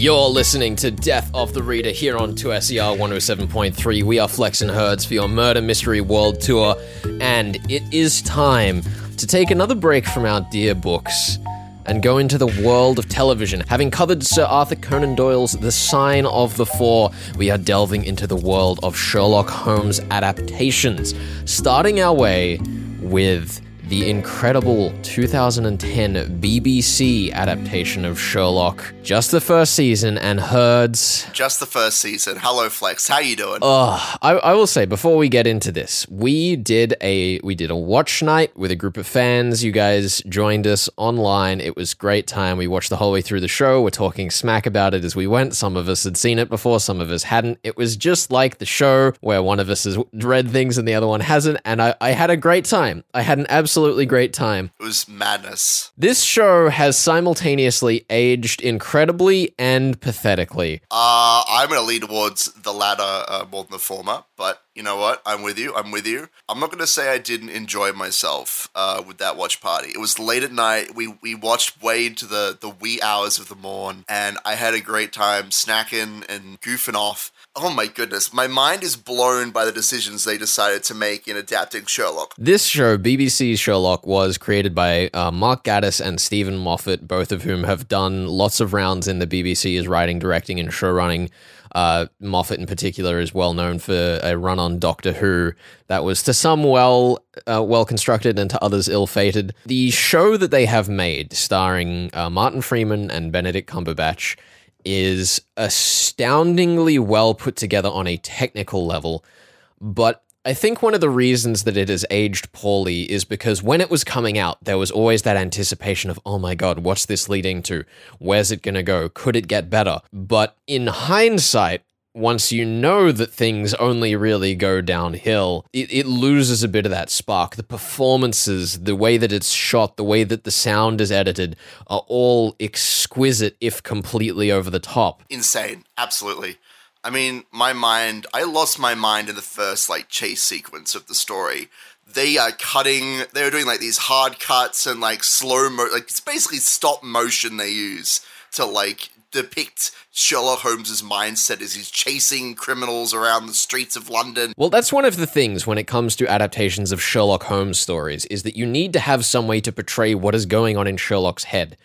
You're listening to Death of the Reader here on 2SER 107.3. We are Flex and Herds for your Murder Mystery World Tour, and it is time to take another break from our dear books and go into the world of television. Having covered Sir Arthur Conan Doyle's The Sign of the Four, we are delving into the world of Sherlock Holmes adaptations, starting our way with the incredible 2010 BBC adaptation of Sherlock. Just the first season and Herds. Just the first season. Hello, Flex. How you doing? Oh, I, I will say before we get into this, we did a we did a watch night with a group of fans. You guys joined us online. It was great time. We watched the whole way through the show. We're talking smack about it as we went. Some of us had seen it before, some of us hadn't. It was just like the show where one of us has read things and the other one hasn't. And I, I had a great time. I had an absolutely great time. It was madness. This show has simultaneously aged incredibly and pathetically. Uh, I'm going to lean towards the latter uh, more than the former, but you know what? I'm with you. I'm with you. I'm not going to say I didn't enjoy myself uh, with that watch party. It was late at night. We we watched way into the, the wee hours of the morn, and I had a great time snacking and goofing off. Oh my goodness, my mind is blown by the decisions they decided to make in adapting Sherlock. This show, BBC's Sherlock, was created by uh, Mark Gatiss and Steven Moffat, both of whom have done lots of rounds in the BBC as writing, directing, and show running. Uh, Moffat, in particular, is well known for a run on Doctor Who that was to some well uh, well constructed and to others ill fated. The show that they have made, starring uh, Martin Freeman and Benedict Cumberbatch, is astoundingly well put together on a technical level, but I think one of the reasons that it has aged poorly is because when it was coming out, there was always that anticipation of, oh my god, what's this leading to? Where's it gonna go? Could it get better? But in hindsight, once you know that things only really go downhill, it, it loses a bit of that spark. The performances, the way that it's shot, the way that the sound is edited are all exquisite, if completely over the top. Insane. Absolutely. I mean, my mind, I lost my mind in the first like chase sequence of the story. They are cutting, they're doing like these hard cuts and like slow mo, like it's basically stop motion they use to like depict Sherlock Holmes's mindset as he's chasing criminals around the streets of London. Well, that's one of the things when it comes to adaptations of Sherlock Holmes stories is that you need to have some way to portray what is going on in Sherlock's head.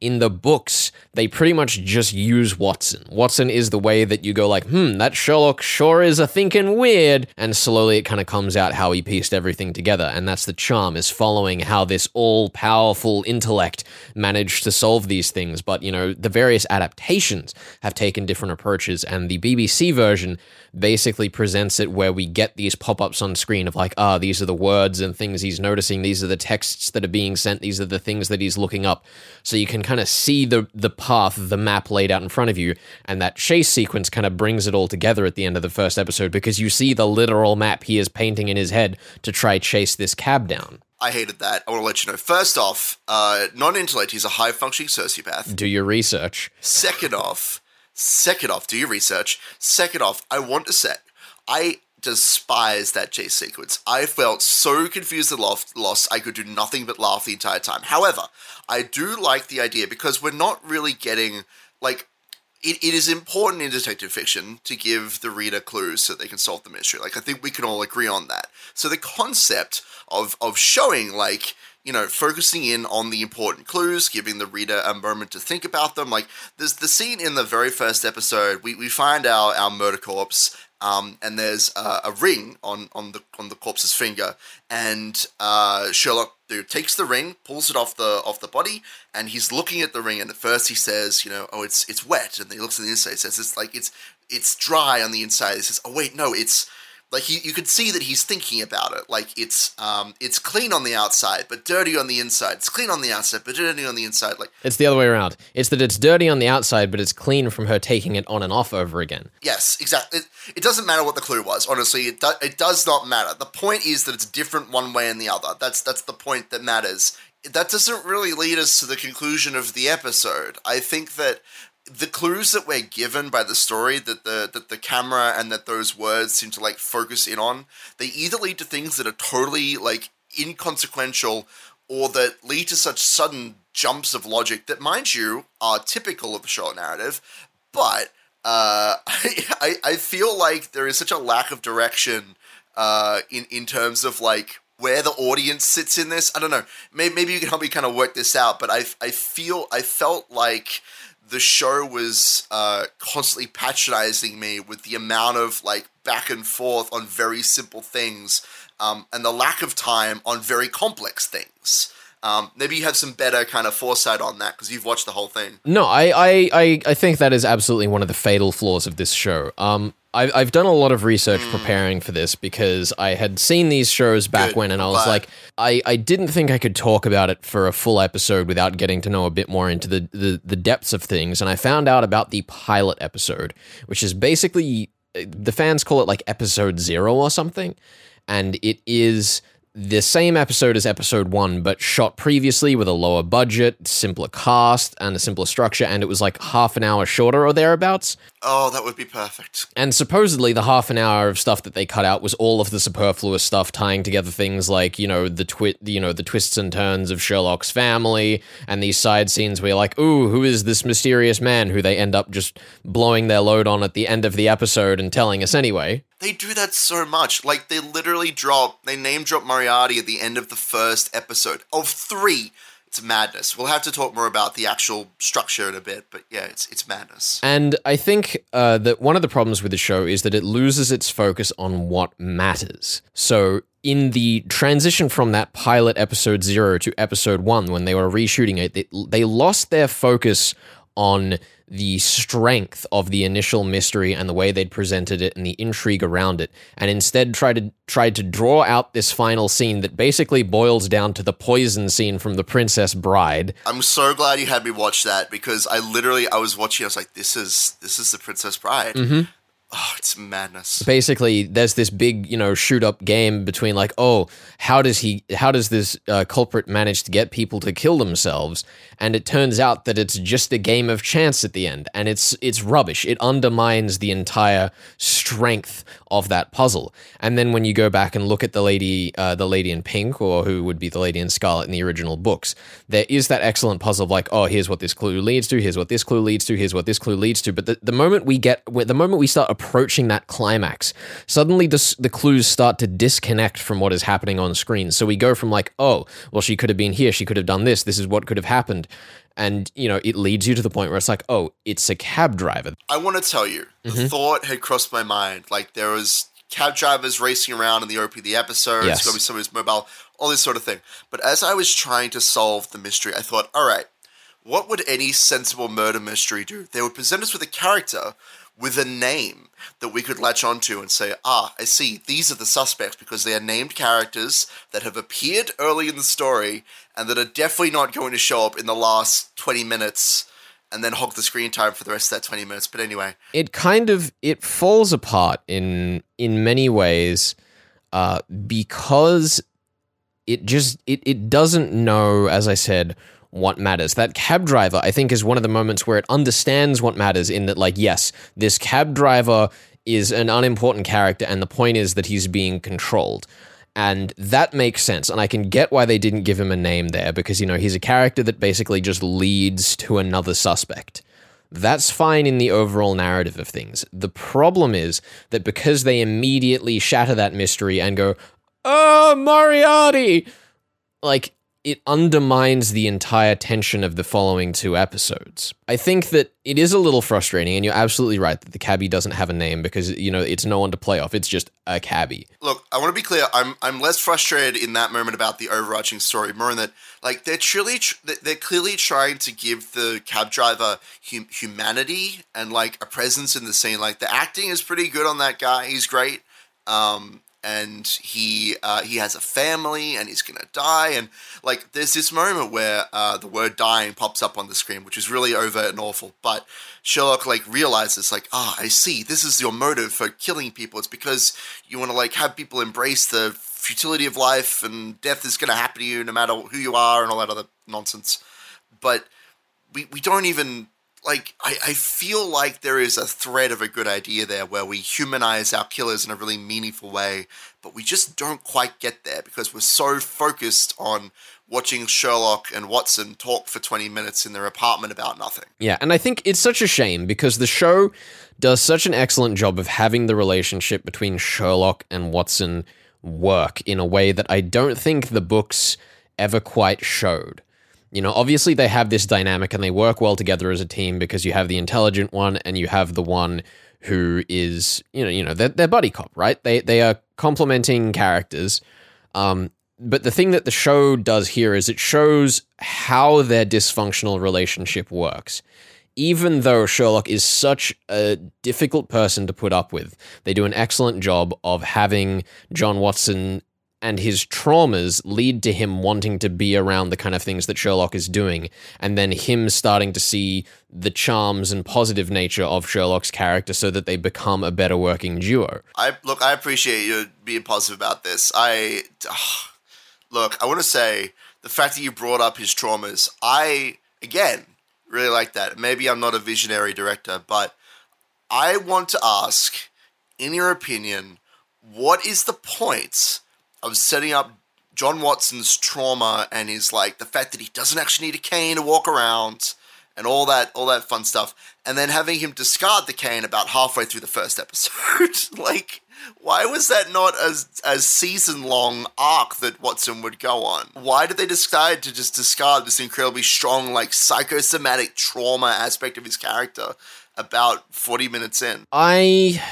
In the books, they pretty much just use Watson. Watson is the way that you go like, hmm, that Sherlock sure is a thinking weird, and slowly it kind of comes out how he pieced everything together, and that's the charm is following how this all-powerful intellect managed to solve these things. But you know, the various adaptations have taken different approaches, and the BBC version basically presents it where we get these pop-ups on screen of like, ah, these are the words and things he's noticing, these are the texts that are being sent, these are the things that he's looking up, so you can kind of see the the path, the map laid out in front of you, and that chase sequence kind of brings it all together at the end of the first episode because you see the literal map he is painting in his head to try chase this cab down. I hated that. I want to let you know. First off, uh, non-intellect, he's a high-functioning sociopath. Do your research. Second off, second off, do your research. Second off, I want to say, I despise that chase sequence. I felt so confused and lost, I could do nothing but laugh the entire time. However, I do like the idea because we're not really getting, like, it, it is important in detective fiction to give the reader clues so they can solve the mystery. Like, I think we can all agree on that. So the concept of, of showing, like, you know, focusing in on the important clues, giving the reader a moment to think about them. Like, there's the scene in the very first episode, we, we find our, our murder corpse um, and there's uh, a ring on, on the on the corpse's finger, and uh, Sherlock takes the ring, pulls it off the off the body, and he's looking at the ring. And at first he says, you know, oh, it's it's wet, and then he looks at the inside, says it's like it's it's dry on the inside. He says, oh wait, no, it's like he, you could see that he's thinking about it. Like it's um, it's clean on the outside, but dirty on the inside. It's clean on the outside, but dirty on the inside. Like It's the other way around. It's that it's dirty on the outside, but it's clean from her taking it on and off over again. yes, exactly. It, it doesn't matter what the clue was. Honestly, it do, it does not matter. The point is that it's different one way and the other. That's that's the point that matters. That doesn't really lead us to the conclusion of the episode. I think that the clues that we're given by the story that the that the camera and that those words seem to like focus in on they either lead to things that are totally like inconsequential or that lead to such sudden jumps of logic that mind you are typical of the short narrative but uh, I, I feel like there is such a lack of direction uh, in in terms of like where the audience sits in this. I don't know. Maybe, maybe you can help me kind of work this out. But I I feel I felt like the show was uh, constantly patronizing me with the amount of like back and forth on very simple things um, and the lack of time on very complex things. Um, maybe you have some better kind of foresight on that because you've watched the whole thing. No, I, I, I, I think that is absolutely one of the fatal flaws of this show. Um, I, I've done a lot of research Hmm. preparing for this because I had seen these shows back Good. when, and I was like, I, I didn't think I could talk about it for a full episode without getting to know a bit more into the, the, the depths of things. And I found out about the pilot episode, which is basically, the fans call it like episode zero or something. And it is the same episode as episode one, but shot previously with a lower budget, simpler cast, and a simpler structure. And it was like half an hour shorter or thereabouts. Oh, that would be perfect. And supposedly, the half an hour of stuff that they cut out was all of the superfluous stuff, tying together things like you know the twi- you know the twists and turns of Sherlock's family, and these side scenes where you're like, ooh, who is this mysterious man who they end up just blowing their load on at the end of the episode and telling us anyway. They do that so much. Like they literally drop, they name drop Moriarty at the end of the first episode of three. It's madness. We'll have to talk more about the actual structure in a bit, but yeah, it's it's madness. And I think uh, that one of the problems with the show is that it loses its focus on what matters. So, in the transition from that pilot episode zero to episode one, when they were reshooting it, they, they lost their focus on the strength of the initial mystery and the way they'd presented it and the intrigue around it, and instead tried to tried to draw out this final scene that basically boils down to the poison scene from The Princess Bride. I'm so glad you had me watch that because I literally I was watching. I was like, "This is this is the Princess Bride." Mm-hmm. Oh, it's madness. basically there's this big you know shoot up game between like oh how does he how does this uh, culprit manage to get people to kill themselves? And it turns out that it's just a game of chance at the end. And it's it's rubbish. It undermines the entire strength of that puzzle and then when you go back and look at the lady uh, the lady in pink or who would be the lady in scarlet in the original books there is that excellent puzzle of like oh here's what this clue leads to here's what this clue leads to here's what this clue leads to but the, the moment we get the moment we start approaching that climax, suddenly the, the clues start to disconnect from what is happening on screen. So we go from like, oh, well, she could have been here, she could have done this, this is what could have happened. And, you know, it leads you to the point where it's like, oh, it's a cab driver. I want to tell you, the Mm-hmm. thought had crossed my mind. Like there was cab drivers racing around in the OP of the episode. Yes. It's going to be somebody's mobile, all this sort of thing. But as I was trying to solve the mystery, I thought, all right, what would any sensible murder mystery do? They would present us with a character with a name that we could latch onto and say, ah, I see, these are the suspects because they are named characters that have appeared early in the story and that are definitely not going to show up in the last 20 minutes and then hog the screen time for the rest of that 20 minutes. But anyway, It kind of it falls apart in in many ways uh, because it just it, it doesn't know, as I said, what matters. That cab driver, I think, is one of the moments where it understands what matters in that, like, yes, this cab driver is an unimportant character, and the point is that he's being controlled. And that makes sense. And I can get why they didn't give him a name there because, you know, he's a character that basically just leads to another suspect. That's fine in the overall narrative of things. The problem is that because they immediately shatter that mystery and go, oh, Moriarty, like it undermines the entire tension of the following two episodes. I think that it is a little frustrating, and you're absolutely right that the cabbie doesn't have a name because, you know, it's no one to play off. It's just a cabbie. look, I want to be clear. I'm I'm less frustrated in that moment about the overarching story, more in that like they're truly tr- they're clearly trying to give the cab driver hum- humanity and like a presence in the scene. Like the acting is pretty good on that guy. He's great. Um, and he uh, he has a family and he's gonna die. And like there's this moment where uh, the word dying pops up on the screen which is really overt and awful. But Sherlock like realizes like ah I see. This is your motive for killing people. It's because you want to like have people embrace the futility of life and death is gonna happen to you no matter who you are and all that other nonsense. But we, we don't even like I, I feel like there is a thread of a good idea there where we humanize our killers in a really meaningful way, but we just don't quite get there because we're so focused on watching Sherlock and Watson talk for 20 minutes in their apartment about nothing. Yeah, and I think it's such a shame because the show does such an excellent job of having the relationship between Sherlock and Watson work in a way that I don't think the books ever quite showed. You know, obviously they have this dynamic and they work well together as a team because you have the intelligent one and you have the one who is, you know, you know, they're, they're buddy cop, right? They they are complementing characters. Um, but the thing that the show does here is it shows how their dysfunctional relationship works. Even though Sherlock is such a difficult person to put up with, they do an excellent job of having John Watson and his traumas lead to him wanting to be around the kind of things that Sherlock is doing, and then him starting to see the charms and positive nature of Sherlock's character so that they become a better working duo. I look, I appreciate you being positive about this. I ugh, look, I want to say the fact that you brought up his traumas, I again really like that. Maybe I'm not a visionary director, but I want to ask, in your opinion, what is the point? Of setting up John Watson's trauma and his like the fact that he doesn't actually need a cane to walk around and all that all that fun stuff and then having him discard the cane about halfway through the first episode like why was that not a, a season long arc that Watson would go on? Why did they decide to just discard this incredibly strong, like psychosomatic trauma aspect of his character about 40 minutes in? I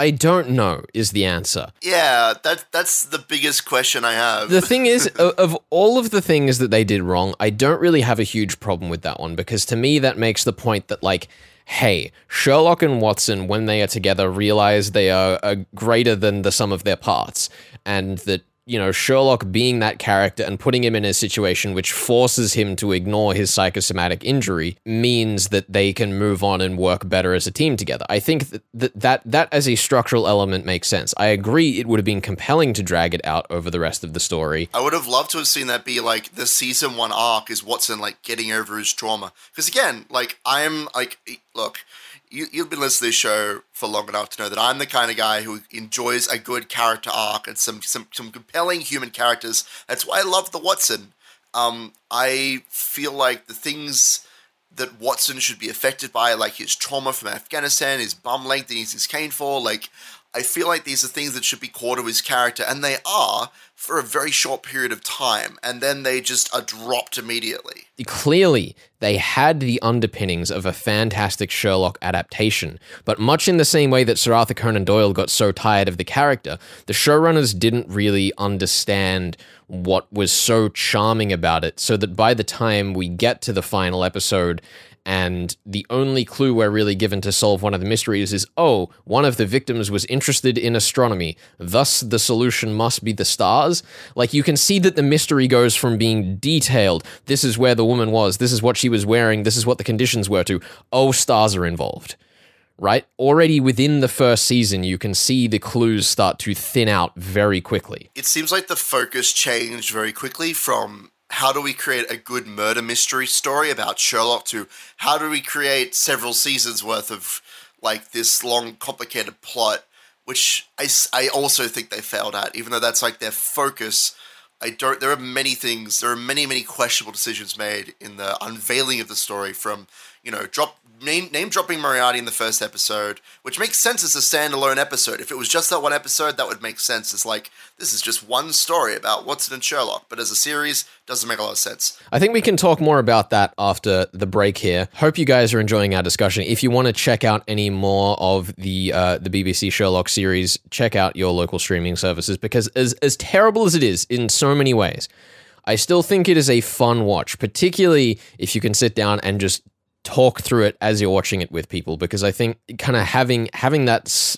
I don't know is the answer. Yeah, that that's the biggest question I have. The thing is, of, of all of the things that they did wrong, I don't really have a huge problem with that one because to me that makes the point that like hey, Sherlock and Watson, when they are together, realize they are, are, greater than the sum of their parts, and that you know, Sherlock being that character and putting him in a situation which forces him to ignore his psychosomatic injury means that they can move on and work better as a team together. I think that that, that, that as a structural element makes sense. I agree it would have been compelling to drag it out over the rest of the story. I would have loved to have seen that be like the season one arc is Watson like getting over his trauma. Because again, like I'm like, look, you, you've been listening to this show for long enough to know that I'm the kind of guy who enjoys a good character arc and some some, some compelling human characters. That's why I love the Watson. Um, I feel like the things that Watson should be affected by, like his trauma from Afghanistan, his bum length that he's his cane for, like I feel like these are things that should be core to his character, and they are for a very short period of time, and then they just are dropped immediately. Clearly, they had the underpinnings of a fantastic Sherlock adaptation, but much in the same way that Sir Arthur Conan Doyle got so tired of the character, the showrunners didn't really understand what was so charming about it, so that by the time we get to the final episode, and the only clue we're really given to solve one of the mysteries is oh, one of the victims was interested in astronomy, thus the solution must be the stars. Like you can see that the mystery goes from being detailed, this is where the woman was, this is what she was wearing, this is what the conditions were, to oh, stars are involved right? Already within the first season, you can see the clues start to thin out very quickly. It seems like the focus changed very quickly from how do we create a good murder mystery story about Sherlock to how do we create several seasons worth of like this long complicated plot which I, I also think they failed at even though that's like their focus. I don't there are many things there are many many questionable decisions made in the unveiling of the story from you know drop name, name dropping Moriarty in the first episode, which makes sense as a standalone episode. If it was just that one episode, that would make sense. It's like this is just one story about Watson and Sherlock, but as a series, doesn't make a lot of sense. I think we can talk more about that after the break here. Hope you guys are enjoying our discussion. If you want to check out any more of the uh, the BBC Sherlock series, check out your local streaming services because as as terrible as it is in so many ways. I still think it is a fun watch, particularly if you can sit down and just talk through it as you're watching it with people because I think kind of having having that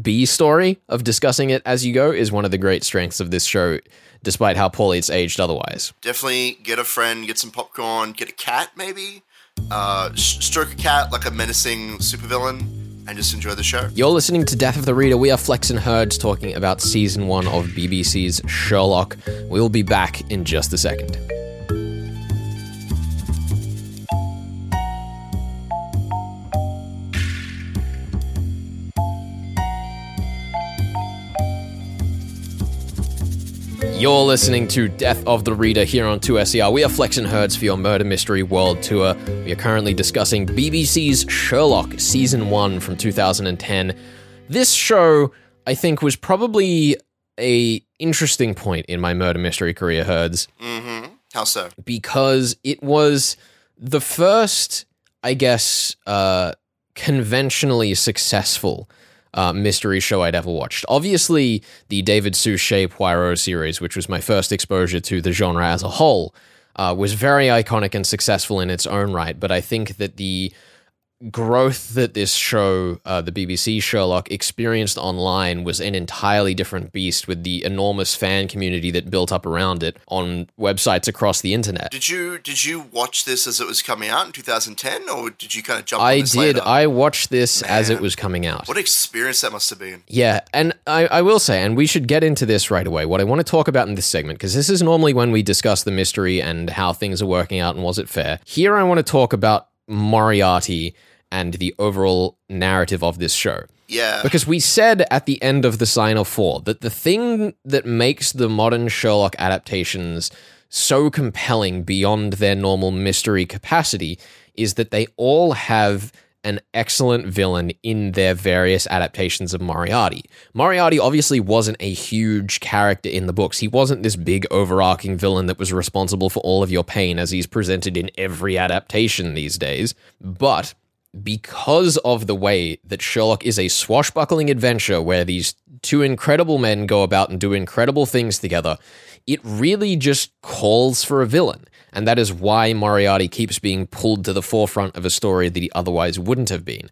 B story of discussing it as you go is one of the great strengths of this show despite how poorly it's aged otherwise. Definitely get a friend, get some popcorn, get a cat maybe. Uh, stroke a cat like a menacing supervillain and just enjoy the show. You're listening to Death of the Reader. We are Flex and Herds talking about season 1 of BBC's Sherlock. We'll be back in just a second. You're listening to Death of the Reader here on 2SER. We are Flex and Herds for your Murder Mystery World Tour. We are currently discussing BBC's Sherlock Season 1 from 2010. This show, I think, was probably a interesting point in my murder mystery career, Herds, Mm-hmm. How so? because it was the first, I guess, uh, conventionally successful uh, mystery show I'd ever watched. Obviously, the David Suchet Poirot series, which was my first exposure to the genre as a whole, uh, was very iconic and successful in its own right. But I think that the growth that this show, uh, the BBC Sherlock, experienced online was an entirely different beast with the enormous fan community that built up around it on websites across the internet. Did you did you watch this as it was coming out in 2010, or did you kind of jump? I did. later? I watched this as it was coming out. What experience that must have been. Yeah, and I, I will say, and we should get into this right away. What I want to talk about in this segment, because this is normally when we discuss the mystery and how things are working out and was it fair. Here, I want to talk about Moriarty and the overall narrative of this show. Yeah. Because we said at the end of the Sign of Four that the thing that makes the modern Sherlock adaptations so compelling beyond their normal mystery capacity is that they all have an excellent villain in their various adaptations of Moriarty. Moriarty obviously wasn't a huge character in the books. He wasn't this big overarching villain that was responsible for all of your pain as he's presented in every adaptation these days. But because of the way that Sherlock is a swashbuckling adventure where these two incredible men go about and do incredible things together, it really just calls for a villain. And that is why Moriarty keeps being pulled to the forefront of a story that he otherwise wouldn't have been.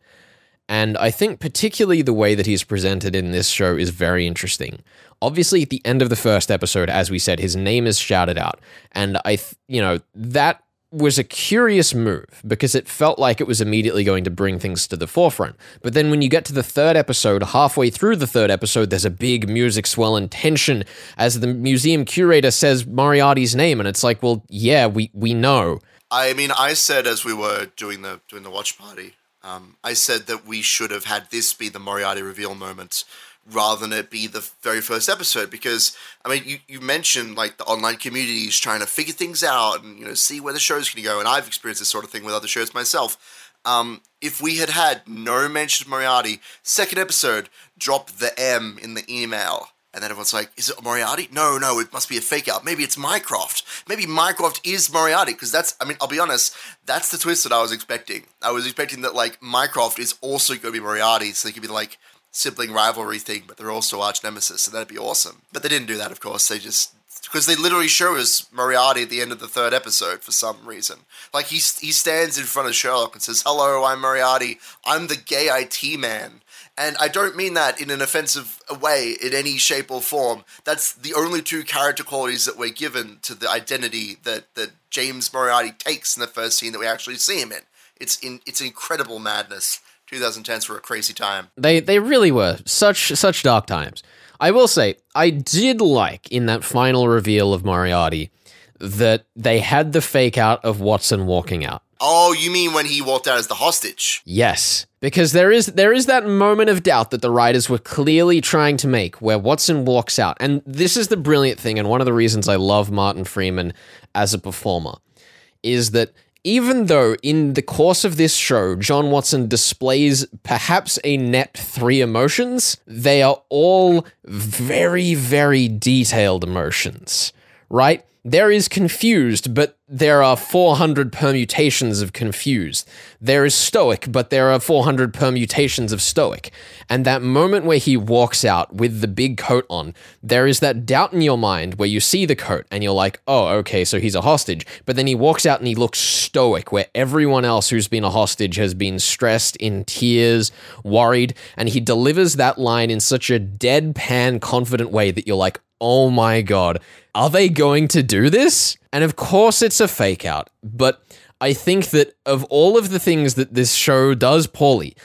And I think particularly the way that he's presented in this show is very interesting. Obviously, at the end of the first episode, as we said, his name is shouted out. And I, th- you know, that was a curious move because it felt like it was immediately going to bring things to the forefront. But then when you get to the third episode, halfway through the third episode, there's a big music swell and tension as the museum curator says Moriarty's name. And it's like, well, yeah, we, we know. I mean, I said as we were doing the doing the watch party, um, I said that we should have had this be the Moriarty reveal moment rather than it be the very first episode because I mean you, you mentioned like the online communities trying to figure things out and you know see where the show's going to go and I've experienced this sort of thing with other shows myself. Um, if we had had no mention of Moriarty, second episode, drop the M in the email. And then everyone's like, is it Moriarty? No, no, it must be a fake out. Maybe it's Mycroft. Maybe Mycroft is Moriarty. Because that's, I mean, I'll be honest, that's the twist that I was expecting. I was expecting that, like, Mycroft is also going to be Moriarty. So they could be, like, sibling rivalry thing, but they're also arch nemesis. So that'd be awesome. But they didn't do that, of course. They just, because they literally show us Moriarty at the end of the third episode for some reason. Like, he, he stands in front of Sherlock and says, Hello, I'm Moriarty. I'm the gay IT man. And I don't mean that in an offensive way in any shape or form. That's the only two character qualities that we're given to the identity that, that James Moriarty takes in the first scene that we actually see him in. It's in it's incredible madness. 2010s were a crazy time. They they really were such such dark times. I will say I did like in that final reveal of Moriarty that they had the fake out of Watson walking out. Oh, you mean when he walked out as the hostage? Yes, because there is there is that moment of doubt that the writers were clearly trying to make where Watson walks out. And this is the brilliant thing and one of the reasons I love Martin Freeman as a performer is that even though in the course of this show John Watson displays perhaps a net 3 emotions, they are all very very detailed emotions, right? There is confused, but there are 400 permutations of confused. There is stoic, but there are 400 permutations of stoic. And that moment where he walks out with the big coat on, there is that doubt in your mind where you see the coat and you're like, oh, okay, so he's a hostage. But then he walks out and he looks stoic, where everyone else who's been a hostage has been stressed, in tears, worried. And he delivers that line in such a deadpan, confident way that you're like, oh my god, are they going to do this? And of course, it's a fake out, but I think that of all of the things that this show does poorly,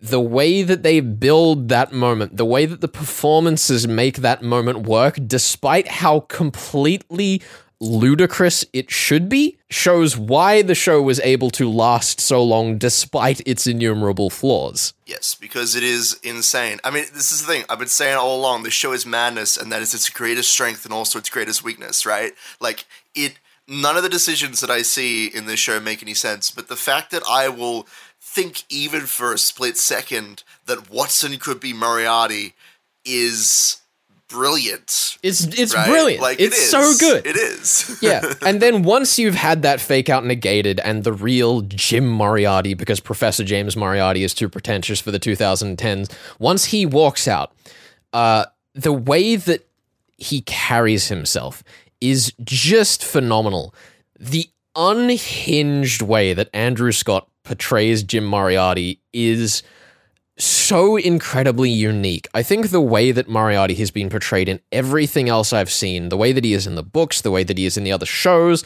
the way that they build that moment, the way that the performances make that moment work, despite how completely ludicrous it should be shows why the show was able to last so long despite its innumerable flaws. Yes, because it is insane. I mean, this is the thing. I've been saying all along the show is madness, and that is its greatest strength and also its greatest weakness, right? Like, it. None of the decisions that I see in this show make any sense, but the fact that I will think even for a split second that Watson could be Moriarty is brilliant. It's it's right? brilliant. Like it's it is. so good. It is. yeah. And then once you've had that fake out negated and the real Jim Moriarty, because Professor James Moriarty is too pretentious for the 2010s, once he walks out, uh, the way that he carries himself is just phenomenal. The unhinged way that Andrew Scott portrays Jim Moriarty is so incredibly unique. I think the way that Moriarty has been portrayed in everything else I've seen, the way that he is in the books, the way that he is in the other shows,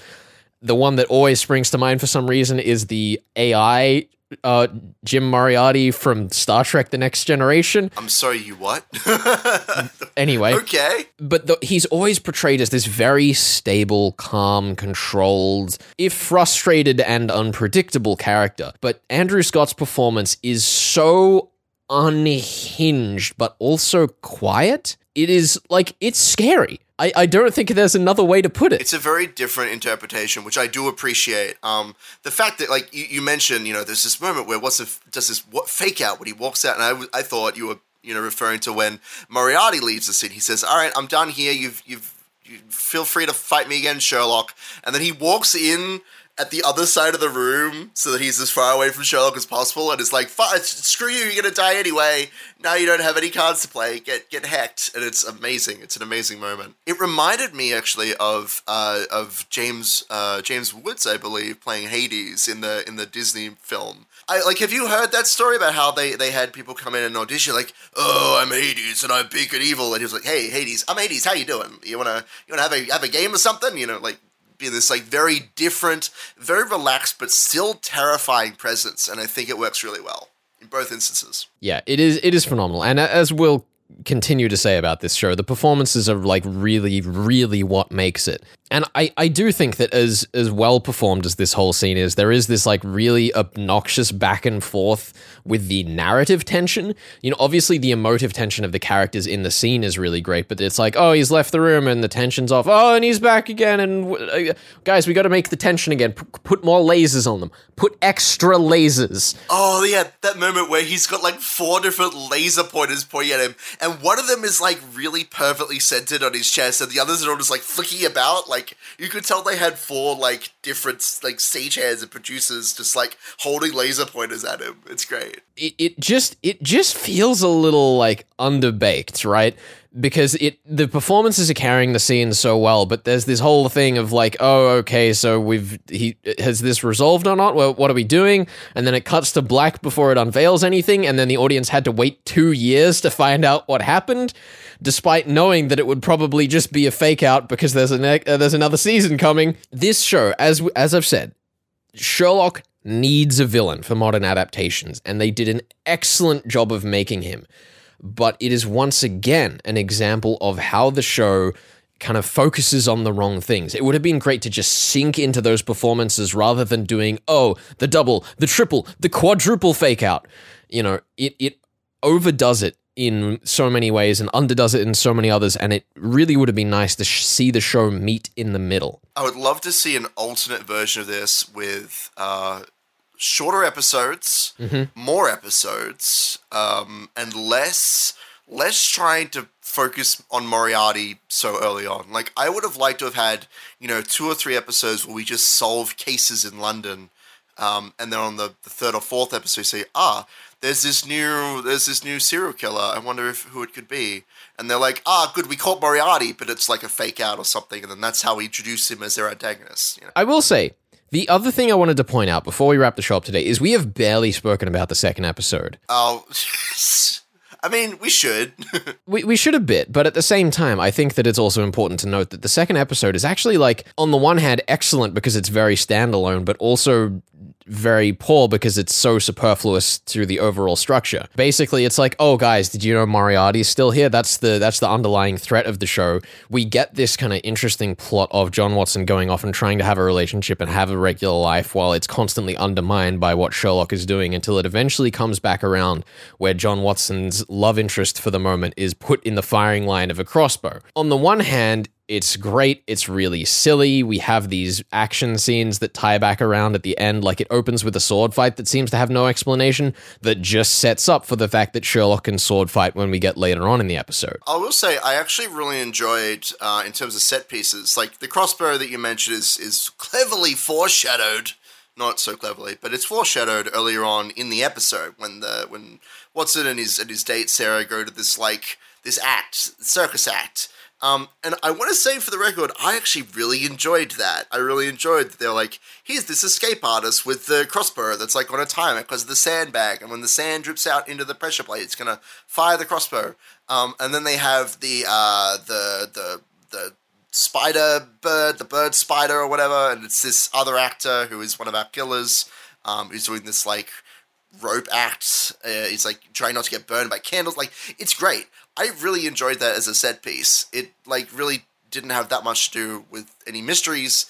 the one that always springs to mind for some reason is the AI uh, Jim Moriarty from Star Trek The Next Generation. I'm sorry, you what? Anyway, okay. but the, he's always portrayed as this very stable, calm, controlled, if frustrated and unpredictable character. But Andrew Scott's performance is so unhinged, but also quiet. It is like, it's scary. I, I don't think there's another way to put it. It's a very different interpretation, which I do appreciate. Um, the fact that, like you, you mentioned, you know, there's this moment where what's if does this what fake out when he walks out, and I thought you were, you know, referring to when Moriarty leaves the scene. He says, "All right, I'm done here. You've you've you feel free to fight me again, Sherlock." And then he walks in at the other side of the room so that he's as far away from Sherlock as possible, and it's like, "Fi- "Screw you! You're gonna die anyway. Now you don't have any cards to play. Get get hacked." And it's amazing. It's an amazing moment. It reminded me actually of uh, of James uh, James Woods, I believe, playing Hades in the in the Disney film. I like. Have you heard that story about how they they had people come in and audition like, "Oh, I'm Hades and I'm big and evil," and he was like, "Hey, Hades, I'm Hades. How you doing? You wanna you wanna have a have a game or something? You know, like." Be this like very different, very relaxed, but still terrifying presence, and I think it works really well in both instances. Yeah, it is it is phenomenal. And as we'll continue to say about this show, the performances are like really, really what makes it. And I, I do think that as as well performed as this whole scene is, there is this like really obnoxious back and forth with the narrative tension. You know, obviously the emotive tension of the characters in the scene is really great, but it's like, oh, he's left the room and the tension's off. Oh, and he's back again. And uh, guys, we got to make the tension again. P- put more lasers on them. Put extra lasers. Oh yeah, that moment where he's got like four different laser pointers pointing at him, and one of them is like really perfectly centered on his chest, and the others are all just like flicking about. Like you could tell they had four like different like stagehands and producers just like holding laser pointers at him. It's great. it, it just it just feels a little like underbaked, right? Because it the performances are carrying the scene so well, but there's this whole thing of like, oh, okay, so we've he has this resolved or not? Well, what are we doing? And then it cuts to black before it unveils anything, and then the audience had to wait two years to find out what happened, despite knowing that it would probably just be a fake out because there's a ne- uh, there's another season coming. This show, as as I've said, Sherlock needs a villain for modern adaptations, and they did an excellent job of making him. But it is once again an example of how the show kind of focuses on the wrong things. It would have been great to just sink into those performances rather than doing, oh, the double, the triple, the quadruple fake out. You know, it, it overdoes it in so many ways and underdoes it in so many others, and it really would have been nice to sh- see the show meet in the middle. I would love to see an alternate version of this with uh, shorter episodes, more episodes, um, and less less trying to focus on Moriarty so early on. Like I would have liked to have had you know two or three episodes where we just solve cases in London, um, and then on the, the third or fourth episode, say ah. There's this new, there's this new serial killer. I wonder if who it could be. And they're like, ah, good, we caught Moriarty, but it's like a fake out or something. And then that's how we introduce him as their antagonist. You know? I will say, the other thing I wanted to point out before we wrap the show up today is we have barely spoken about the second episode. Oh, I mean, we should. We, we should a bit, but at the same time, I think that it's also important to note that the second episode is actually, like, on the one hand, excellent because it's very standalone, but also very poor because it's so superfluous to the overall structure. Basically, it's like, oh guys, did you know Moriarty's still here? That's the that's the underlying threat of the show. We get this kind of interesting plot of John Watson going off and trying to have a relationship and have a regular life while it's constantly undermined by what Sherlock is doing until it eventually comes back around where John Watson's love interest for the moment is put in the firing line of a crossbow. On the one hand, it's great. It's really silly. We have these action scenes that tie back around at the end. Like it opens with a sword fight that seems to have no explanation, that just sets up for the fact that Sherlock can sword fight when we get later on in the episode. I will say, I actually really enjoyed, uh, in terms of set pieces, like the crossbow that you mentioned is, is cleverly foreshadowed. Not so cleverly, but it's foreshadowed earlier on in the episode when the when Watson and his and his date Sarah go to this like this act, circus act, um, and I want to say for the record, I actually really enjoyed that. I really enjoyed that they're like, here's this escape artist with the crossbow that's like on a timer because of the sandbag, and when the sand drips out into the pressure plate, it's gonna fire the crossbow. Um, and then they have the uh, the the the spider bird, the bird spider or whatever, and it's this other actor who is one of our killers, um, who's doing this like rope act. Uh, he's like trying not to get burned by candles. Like it's great. I really enjoyed that as a set piece. It like really didn't have that much to do with any mysteries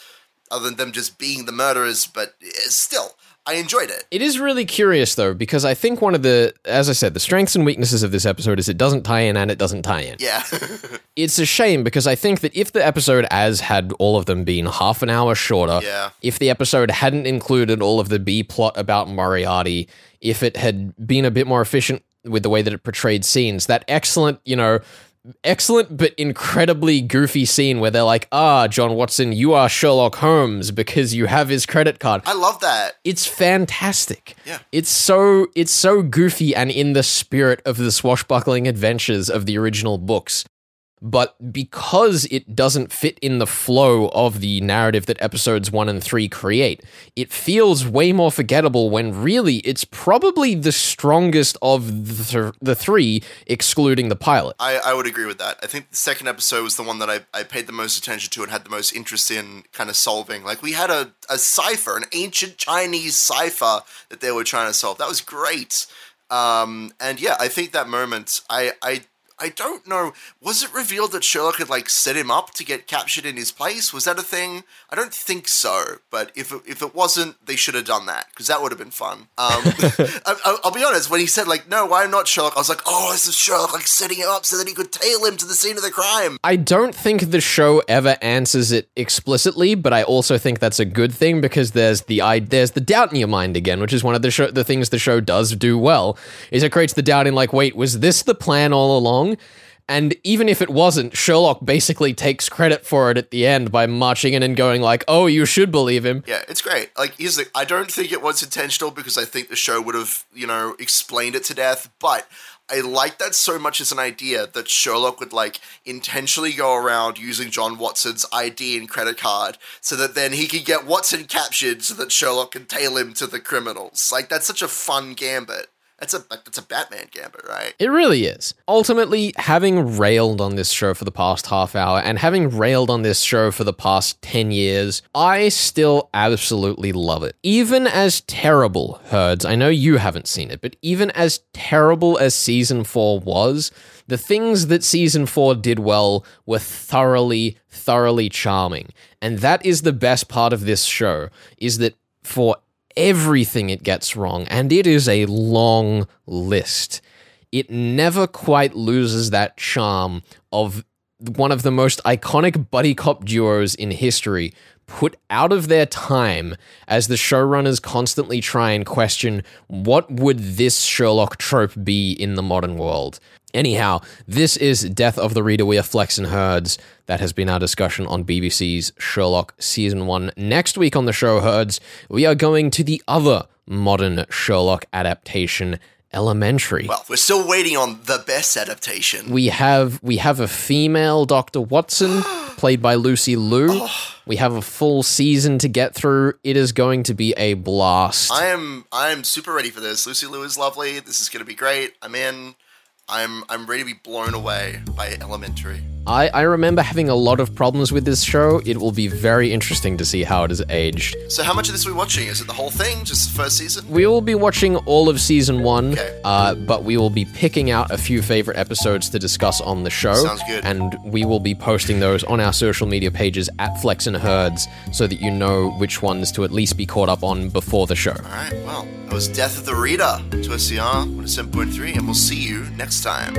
other than them just being the murderers, but eh, still, I enjoyed it. It is really curious though, because I think one of the, as I said, the strengths and weaknesses of this episode is it doesn't tie in and it doesn't tie in. Yeah. it's a shame because I think that if the episode as had all of them been half an hour shorter, yeah. if the episode hadn't included all of the B plot about Moriarty, if it had been a bit more efficient with the way that it portrayed scenes. That excellent, you know, excellent but incredibly goofy scene where they're like, "Ah, John Watson, you are Sherlock Holmes because you have his credit card." I love that. It's fantastic. Yeah. It's so it's so goofy and in the spirit of the swashbuckling adventures of the original books but because it doesn't fit in the flow of the narrative that episodes 1 and 3 create, it feels way more forgettable when really it's probably the strongest of the, th- the three, excluding the pilot. I, I would agree with that. I think the second episode was the one that I, I paid the most attention to and had the most interest in kind of solving. Like, we had a, a cipher, an ancient Chinese cipher that they were trying to solve. That was great. Um, and yeah, I think that moment, I, I I don't know. Was it revealed that Sherlock had like set him up to get captured in his place? Was that a thing? I don't think so. But if it, if it wasn't, they should have done that because that would have been fun. Um, I, will be honest. When he said like, "No, I'm not Sherlock," I was like, "Oh, this is Sherlock like setting him up so that he could tail him to the scene of the crime." I don't think the show ever answers it explicitly, but I also think that's a good thing because there's the I, there's the doubt in your mind again, which is one of the show, the things the show does do well. Is it creates the doubt in like, wait, was this the plan all along? And even if it wasn't, Sherlock basically takes credit for it at the end by marching in and going like, "Oh, you should believe him." Yeah, it's great. Like, here's the, I don't think it was intentional because I think the show would have, you know, explained it to death. But I like that so much as an idea that Sherlock would like intentionally go around using John Watson's ID and credit card so that then he can get Watson captured so that Sherlock can tail him to the criminals. Like, that's such a fun gambit. That's a that's a Batman gambit, right? It really is. Ultimately, having railed on this show for the past half hour and having railed on this show for the past 10 years, I still absolutely love it. Even as terrible, Herds, I know you haven't seen it, but even as terrible as season 4 was, the things that season 4 did well were thoroughly thoroughly charming. And that is the best part of this show is that for everything it gets wrong, and it is a long list. It never quite loses that charm of one of the most iconic buddy cop duos in history put out of their time as the showrunners constantly try and question what would this Sherlock trope be in the modern world. Anyhow, this is Death of the Reader. We are Flex and Herds. That has been our discussion on BBC's Sherlock Season 1. Next week on the show, Herds, we are going to the other modern Sherlock adaptation, Elementary. Well, we're still waiting on the best adaptation. We have we have a female Dr. Watson played by Lucy Liu. Oh. We have a full season to get through. It is going to be a blast. I am I am super ready for this. Lucy Liu is lovely. This is going to be great. I'm in. I'm I'm ready to be blown away by Elementary. I, I remember having a lot of problems with this show. It will be very interesting to see how it has aged. So, how much of this are we watching? Is it the whole thing, just the first season? We will be watching all of season one, Okay. uh, but we will be picking out a few favorite episodes to discuss on the show. Sounds good. And we will be posting those on our social media pages at Flex and Herds so that you know which ones to at least be caught up on before the show. All right, well, that was Death of the Reader 2SER 107.3, and we'll see you next time.